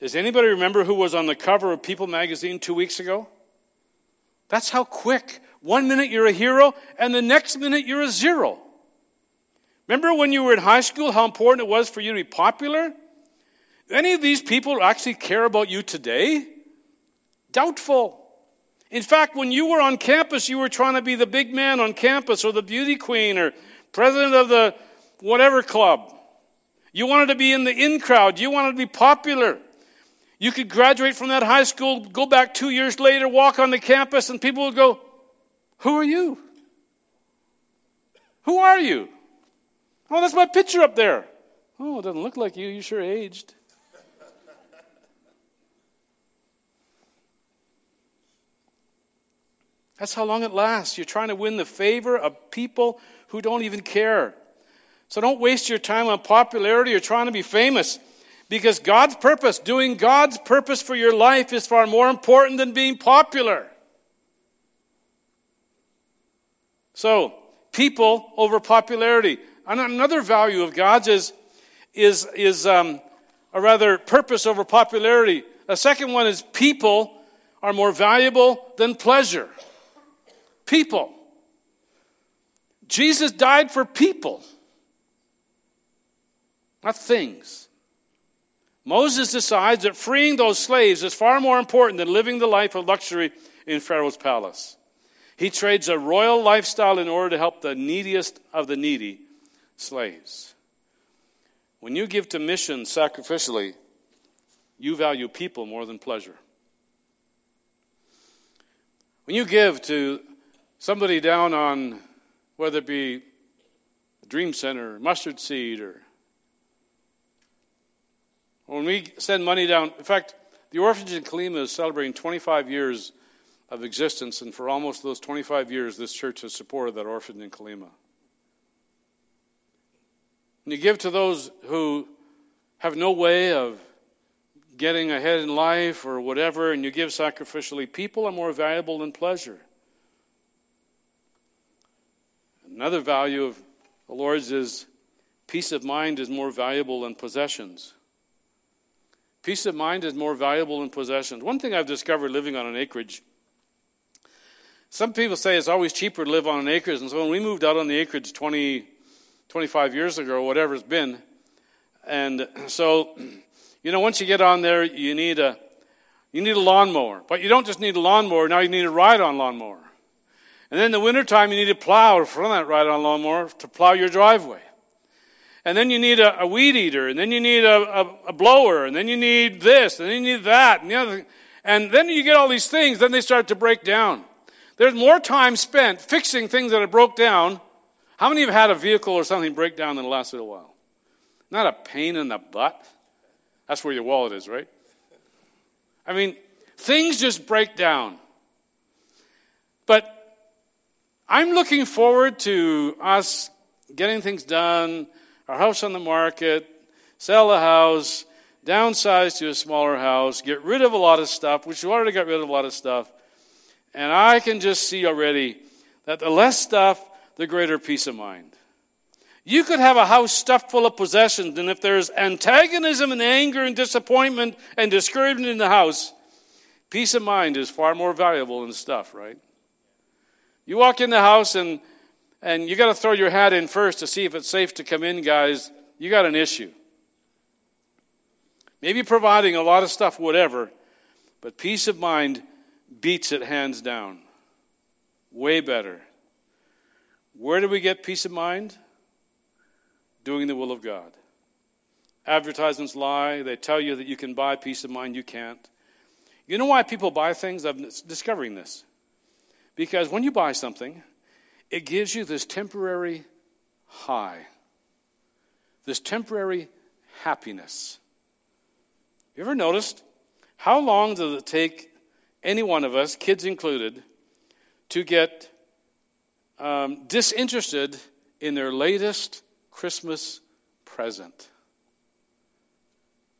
Does anybody remember who was on the cover of People magazine two weeks ago? That's how quick. One minute you're a hero, and the next minute you're a zero. Remember when you were in high school how important it was for you to be popular? Any of these people actually care about you today? Doubtful. In fact, when you were on campus, you were trying to be the big man on campus or the beauty queen or president of the whatever club. You wanted to be in the in crowd. You wanted to be popular. You could graduate from that high school, go back two years later, walk on the campus, and people would go, Who are you? Who are you? Oh, that's my picture up there. Oh, it doesn't look like you. You sure aged. That's how long it lasts. You're trying to win the favor of people who don't even care. So don't waste your time on popularity or trying to be famous. Because God's purpose, doing God's purpose for your life, is far more important than being popular. So, people over popularity. And another value of God's is, is, is um, rather, purpose over popularity. A second one is people are more valuable than pleasure. People. Jesus died for people, not things. Moses decides that freeing those slaves is far more important than living the life of luxury in Pharaoh's palace. He trades a royal lifestyle in order to help the neediest of the needy slaves. When you give to mission sacrificially, you value people more than pleasure. When you give to somebody down on, whether it be Dream Center, Mustard Seed, or when we send money down, in fact, the orphanage in Colima is celebrating 25 years of existence, and for almost those 25 years, this church has supported that orphanage in Colima. When you give to those who have no way of getting ahead in life or whatever, and you give sacrificially, people are more valuable than pleasure. Another value of the Lord's is peace of mind is more valuable than possessions. Peace of mind is more valuable than possessions. One thing I've discovered living on an acreage, some people say it's always cheaper to live on an acreage. And so when we moved out on the acreage 20, 25 years ago, whatever it's been, and so, you know, once you get on there, you need a, you need a lawnmower. But you don't just need a lawnmower, now you need a ride on lawnmower. And then in the wintertime, you need a plow or from that ride on lawnmower to plow your driveway and then you need a, a weed eater, and then you need a, a, a, blower, and then you need this, and then you need that, and the other. And then you get all these things, then they start to break down. There's more time spent fixing things that are broke down. How many have had a vehicle or something break down in the last little while? Not a pain in the butt. That's where your wallet is, right? I mean, things just break down. But I'm looking forward to us getting things done, our house on the market, sell the house, downsize to a smaller house, get rid of a lot of stuff, which we already got rid of a lot of stuff. And I can just see already that the less stuff, the greater peace of mind. You could have a house stuffed full of possessions, and if there's antagonism and anger and disappointment and discouragement in the house, peace of mind is far more valuable than stuff, right? You walk in the house and and you got to throw your hat in first to see if it's safe to come in, guys. You got an issue. Maybe providing a lot of stuff, whatever, but peace of mind beats it hands down. Way better. Where do we get peace of mind? Doing the will of God. Advertisements lie. They tell you that you can buy peace of mind. You can't. You know why people buy things? I'm discovering this. Because when you buy something, it gives you this temporary high, this temporary happiness. You ever noticed how long does it take any one of us, kids included, to get um, disinterested in their latest Christmas present?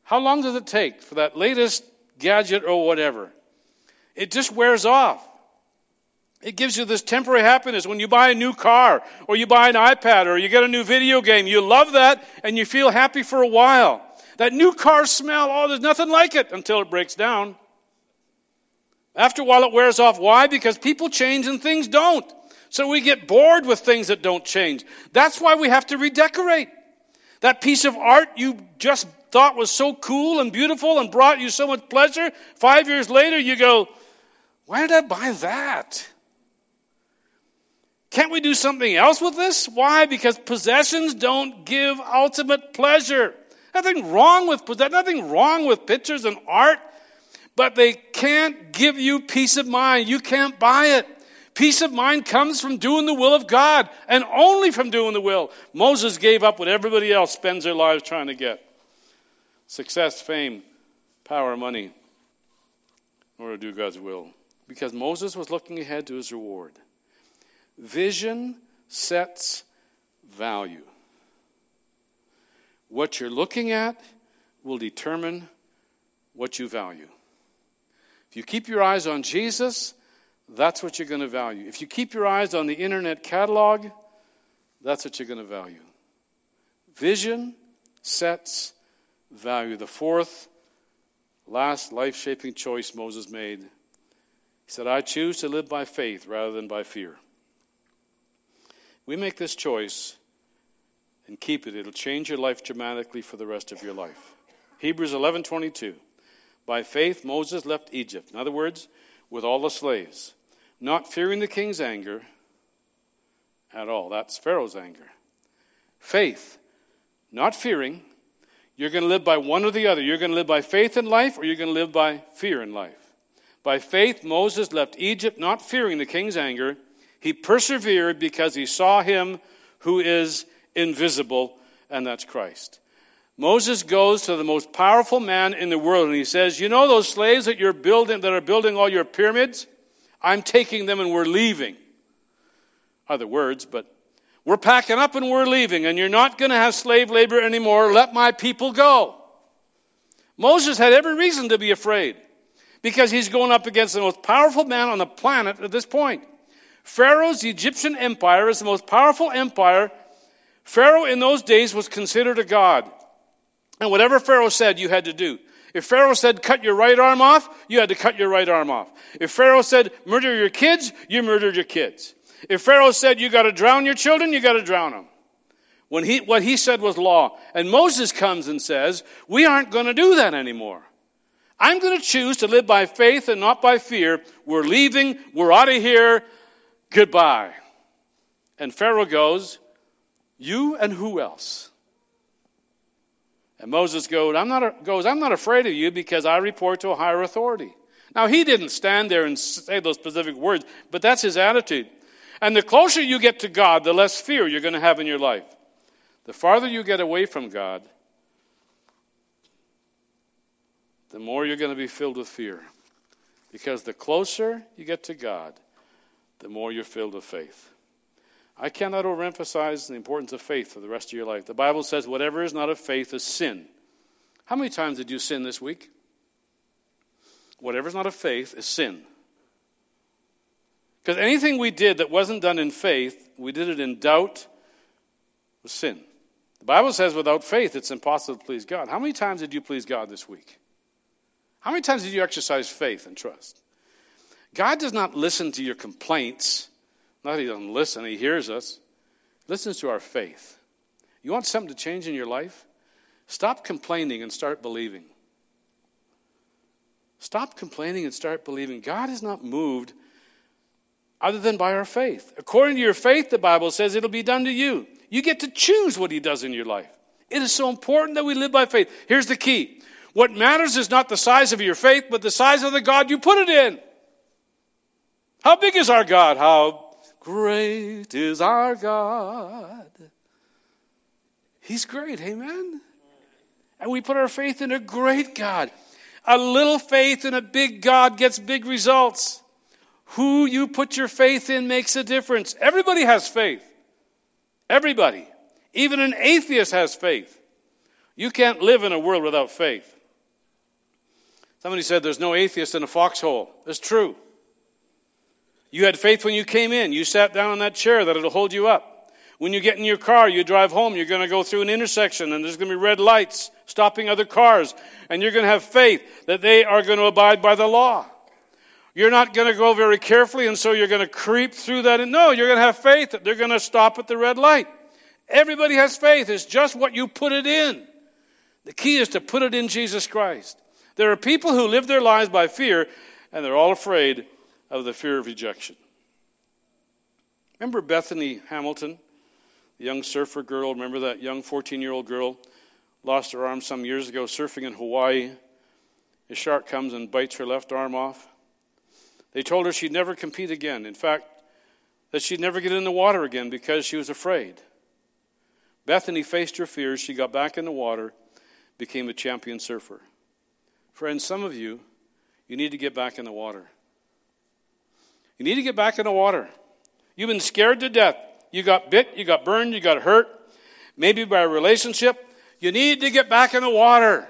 How long does it take for that latest gadget or whatever? It just wears off. It gives you this temporary happiness when you buy a new car or you buy an iPad or you get a new video game. You love that and you feel happy for a while. That new car smell, oh, there's nothing like it until it breaks down. After a while, it wears off. Why? Because people change and things don't. So we get bored with things that don't change. That's why we have to redecorate. That piece of art you just thought was so cool and beautiful and brought you so much pleasure, five years later you go, why did I buy that? Can't we do something else with this? Why? Because possessions don't give ultimate pleasure. Nothing wrong with nothing wrong with pictures and art, but they can't give you peace of mind. You can't buy it. Peace of mind comes from doing the will of God and only from doing the will. Moses gave up what everybody else spends their lives trying to get success, fame, power, money, in order to do God's will. Because Moses was looking ahead to his reward. Vision sets value. What you're looking at will determine what you value. If you keep your eyes on Jesus, that's what you're going to value. If you keep your eyes on the internet catalog, that's what you're going to value. Vision sets value. The fourth, last life shaping choice Moses made. He said, I choose to live by faith rather than by fear. We make this choice and keep it. It'll change your life dramatically for the rest of your life. Hebrews 11:22. By faith Moses left Egypt. In other words, with all the slaves, not fearing the king's anger at all. That's Pharaoh's anger. Faith, not fearing. You're going to live by one or the other. You're going to live by faith in life or you're going to live by fear in life. By faith, Moses left Egypt not fearing the king's anger. He persevered because he saw him who is invisible, and that's Christ. Moses goes to the most powerful man in the world and he says, You know those slaves that you're building that are building all your pyramids? I'm taking them and we're leaving. Other words, but we're packing up and we're leaving, and you're not going to have slave labor anymore. Let my people go. Moses had every reason to be afraid because he's going up against the most powerful man on the planet at this point. Pharaoh's Egyptian empire is the most powerful empire. Pharaoh in those days was considered a god. And whatever Pharaoh said, you had to do. If Pharaoh said, cut your right arm off, you had to cut your right arm off. If Pharaoh said, murder your kids, you murdered your kids. If Pharaoh said, you got to drown your children, you got to drown them. When he, what he said was law. And Moses comes and says, we aren't going to do that anymore. I'm going to choose to live by faith and not by fear. We're leaving. We're out of here. Goodbye. And Pharaoh goes, you and who else? And Moses goes I'm, not, goes, I'm not afraid of you because I report to a higher authority. Now, he didn't stand there and say those specific words, but that's his attitude. And the closer you get to God, the less fear you're going to have in your life. The farther you get away from God, the more you're going to be filled with fear. Because the closer you get to God, the more you're filled with faith. I cannot overemphasize the importance of faith for the rest of your life. The Bible says, whatever is not of faith is sin. How many times did you sin this week? Whatever is not of faith is sin. Because anything we did that wasn't done in faith, we did it in doubt, was sin. The Bible says without faith, it's impossible to please God. How many times did you please God this week? How many times did you exercise faith and trust? God does not listen to your complaints. Not that he doesn't listen, he hears us. Listens to our faith. You want something to change in your life? Stop complaining and start believing. Stop complaining and start believing. God is not moved other than by our faith. According to your faith, the Bible says it'll be done to you. You get to choose what He does in your life. It is so important that we live by faith. Here's the key what matters is not the size of your faith, but the size of the God you put it in. How big is our God? How Great is our God. He's great, amen? And we put our faith in a great God. A little faith in a big God gets big results. Who you put your faith in makes a difference. Everybody has faith. Everybody. Even an atheist has faith. You can't live in a world without faith. Somebody said there's no atheist in a foxhole. It's true. You had faith when you came in. You sat down on that chair that it'll hold you up. When you get in your car, you drive home, you're going to go through an intersection and there's going to be red lights stopping other cars. And you're going to have faith that they are going to abide by the law. You're not going to go very carefully and so you're going to creep through that. No, you're going to have faith that they're going to stop at the red light. Everybody has faith. It's just what you put it in. The key is to put it in Jesus Christ. There are people who live their lives by fear and they're all afraid of the fear of rejection. Remember Bethany Hamilton, the young surfer girl? Remember that young 14 year old girl lost her arm some years ago surfing in Hawaii? A shark comes and bites her left arm off. They told her she'd never compete again. In fact, that she'd never get in the water again because she was afraid. Bethany faced her fears. She got back in the water, became a champion surfer. Friends, some of you, you need to get back in the water. You need to get back in the water. You've been scared to death. You got bit, you got burned, you got hurt, maybe by a relationship. You need to get back in the water.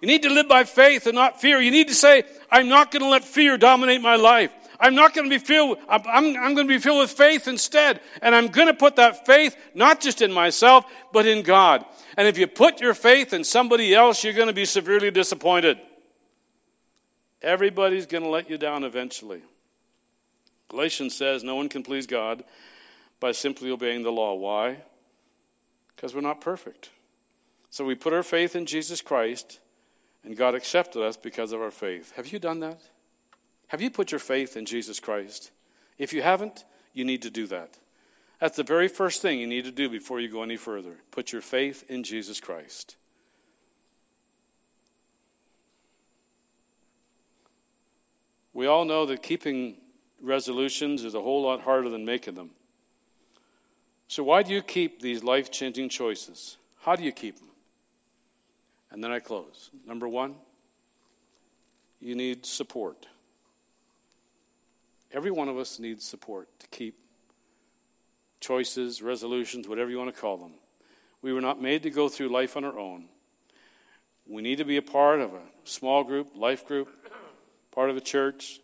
You need to live by faith and not fear. You need to say, I'm not going to let fear dominate my life. I'm not going to be filled, I'm, I'm, I'm going to be filled with faith instead. And I'm going to put that faith not just in myself, but in God. And if you put your faith in somebody else, you're going to be severely disappointed. Everybody's going to let you down eventually. Galatians says no one can please God by simply obeying the law. Why? Because we're not perfect. So we put our faith in Jesus Christ, and God accepted us because of our faith. Have you done that? Have you put your faith in Jesus Christ? If you haven't, you need to do that. That's the very first thing you need to do before you go any further. Put your faith in Jesus Christ. We all know that keeping resolutions is a whole lot harder than making them. So, why do you keep these life changing choices? How do you keep them? And then I close. Number one, you need support. Every one of us needs support to keep choices, resolutions, whatever you want to call them. We were not made to go through life on our own. We need to be a part of a small group, life group, part of a church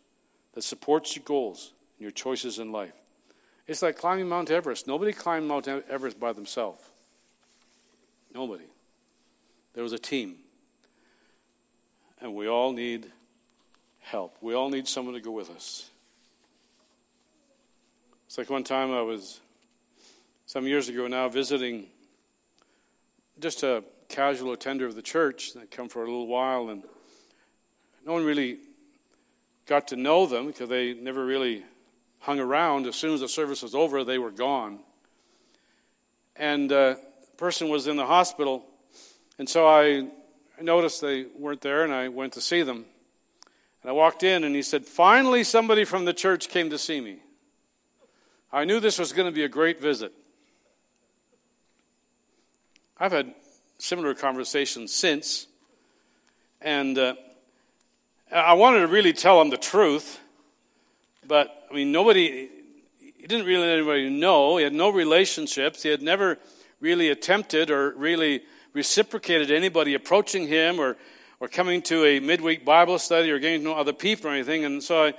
that supports your goals and your choices in life. It's like climbing Mount Everest. Nobody climbed Mount Everest by themselves. Nobody. There was a team. And we all need help. We all need someone to go with us. It's like one time I was some years ago now visiting just a casual attender of the church that come for a little while and no one really got to know them because they never really hung around. As soon as the service was over they were gone. And uh, the person was in the hospital and so I, noticed they weren't there and i went to see them. And i walked in and he said finally somebody from the church came to see me. I knew this was going to be a great visit. I've had similar conversations since, and uh, I wanted to really tell him the truth, but I mean, nobody, he didn't really let anybody know. He had no relationships. He had never really attempted or really reciprocated anybody approaching him or, or coming to a midweek Bible study or getting to know other people or anything. And so I,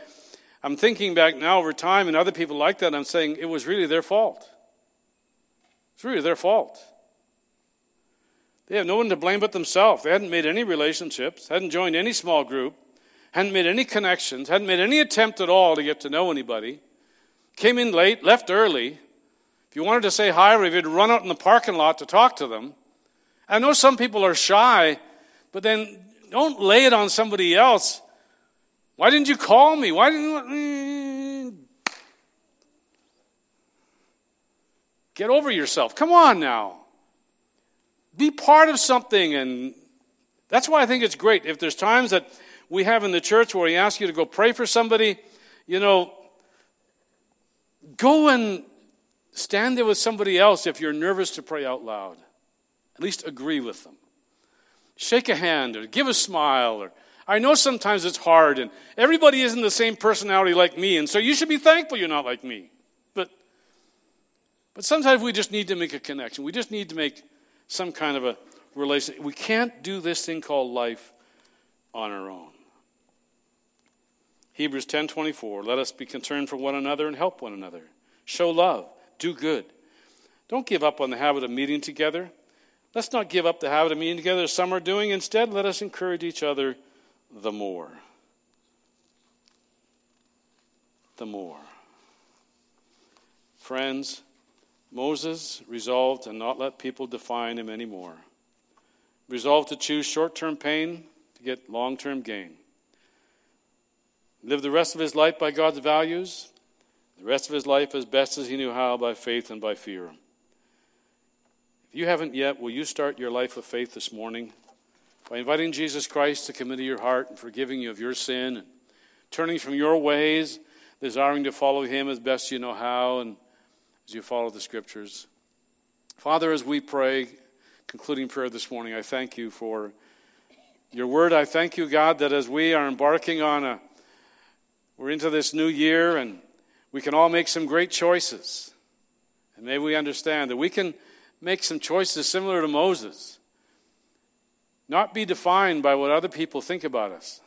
I'm thinking back now over time and other people like that, I'm saying it was really their fault. It's really their fault. They have no one to blame but themselves. They hadn't made any relationships, hadn't joined any small group, hadn't made any connections, hadn't made any attempt at all to get to know anybody. Came in late, left early. If you wanted to say hi, or if you'd run out in the parking lot to talk to them. I know some people are shy, but then don't lay it on somebody else. Why didn't you call me? Why didn't you? Get over yourself. Come on now be part of something. And that's why I think it's great. If there's times that we have in the church where he asks you to go pray for somebody, you know, go and stand there with somebody else if you're nervous to pray out loud. At least agree with them. Shake a hand or give a smile or I know sometimes it's hard and everybody isn't the same personality like me and so you should be thankful you're not like me. But but sometimes we just need to make a connection. We just need to make some kind of a relation. We can't do this thing called life on our own. Hebrews 10:24 Let us be concerned for one another and help one another. Show love, do good. Don't give up on the habit of meeting together. Let's not give up the habit of meeting together as some are doing. Instead, let us encourage each other the more. The more. Friends, Moses resolved to not let people define him anymore. Resolved to choose short term pain to get long term gain. Live the rest of his life by God's values, the rest of his life as best as he knew how by faith and by fear. If you haven't yet, will you start your life of faith this morning by inviting Jesus Christ to come into your heart and forgiving you of your sin and turning from your ways, desiring to follow him as best you know how, and as you follow the scriptures. Father, as we pray, concluding prayer this morning, I thank you for your word. I thank you, God, that as we are embarking on a, we're into this new year and we can all make some great choices. And may we understand that we can make some choices similar to Moses, not be defined by what other people think about us.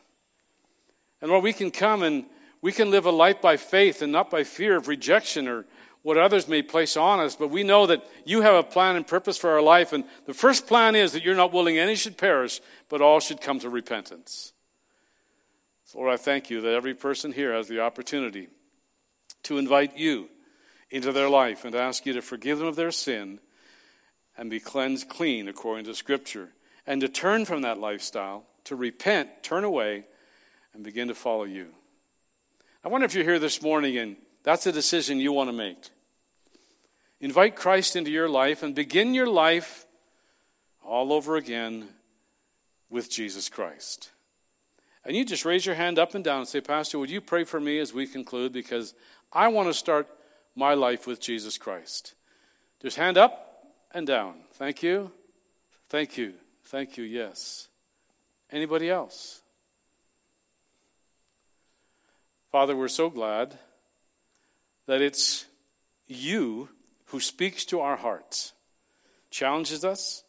And Lord, we can come and We can live a life by faith and not by fear of rejection or what others may place on us, but we know that you have a plan and purpose for our life. And the first plan is that you're not willing any should perish, but all should come to repentance. Lord, I thank you that every person here has the opportunity to invite you into their life and ask you to forgive them of their sin and be cleansed clean according to Scripture, and to turn from that lifestyle, to repent, turn away, and begin to follow you. I wonder if you're here this morning and that's a decision you want to make. Invite Christ into your life and begin your life all over again with Jesus Christ. And you just raise your hand up and down and say, Pastor, would you pray for me as we conclude? Because I want to start my life with Jesus Christ. Just hand up and down. Thank you. Thank you. Thank you. Yes. Anybody else? Father, we're so glad that it's you who speaks to our hearts, challenges us,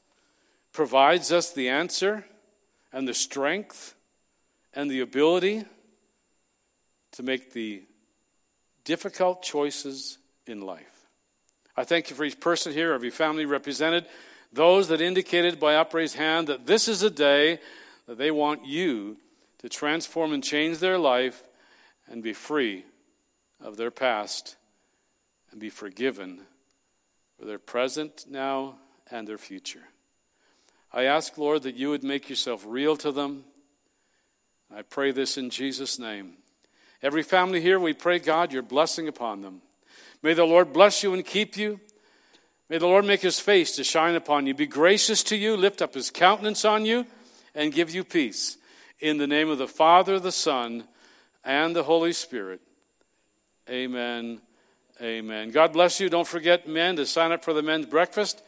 provides us the answer and the strength and the ability to make the difficult choices in life. I thank you for each person here, every family represented, those that indicated by upraised hand that this is a day that they want you to transform and change their life and be free of their past and be forgiven for their present now and their future. I ask, Lord, that you would make yourself real to them. I pray this in Jesus' name. Every family here, we pray, God, your blessing upon them. May the Lord bless you and keep you. May the Lord make his face to shine upon you, be gracious to you, lift up his countenance on you, and give you peace. In the name of the Father, the Son, and the Holy Spirit. Amen. Amen. God bless you. Don't forget, men, to sign up for the men's breakfast.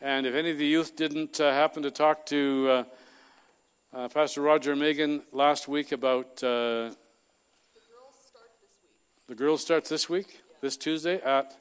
And if any of the youth didn't uh, happen to talk to uh, uh, Pastor Roger and Megan last week about. Uh, the girls start this week. The girls start this week? Yeah. This Tuesday at?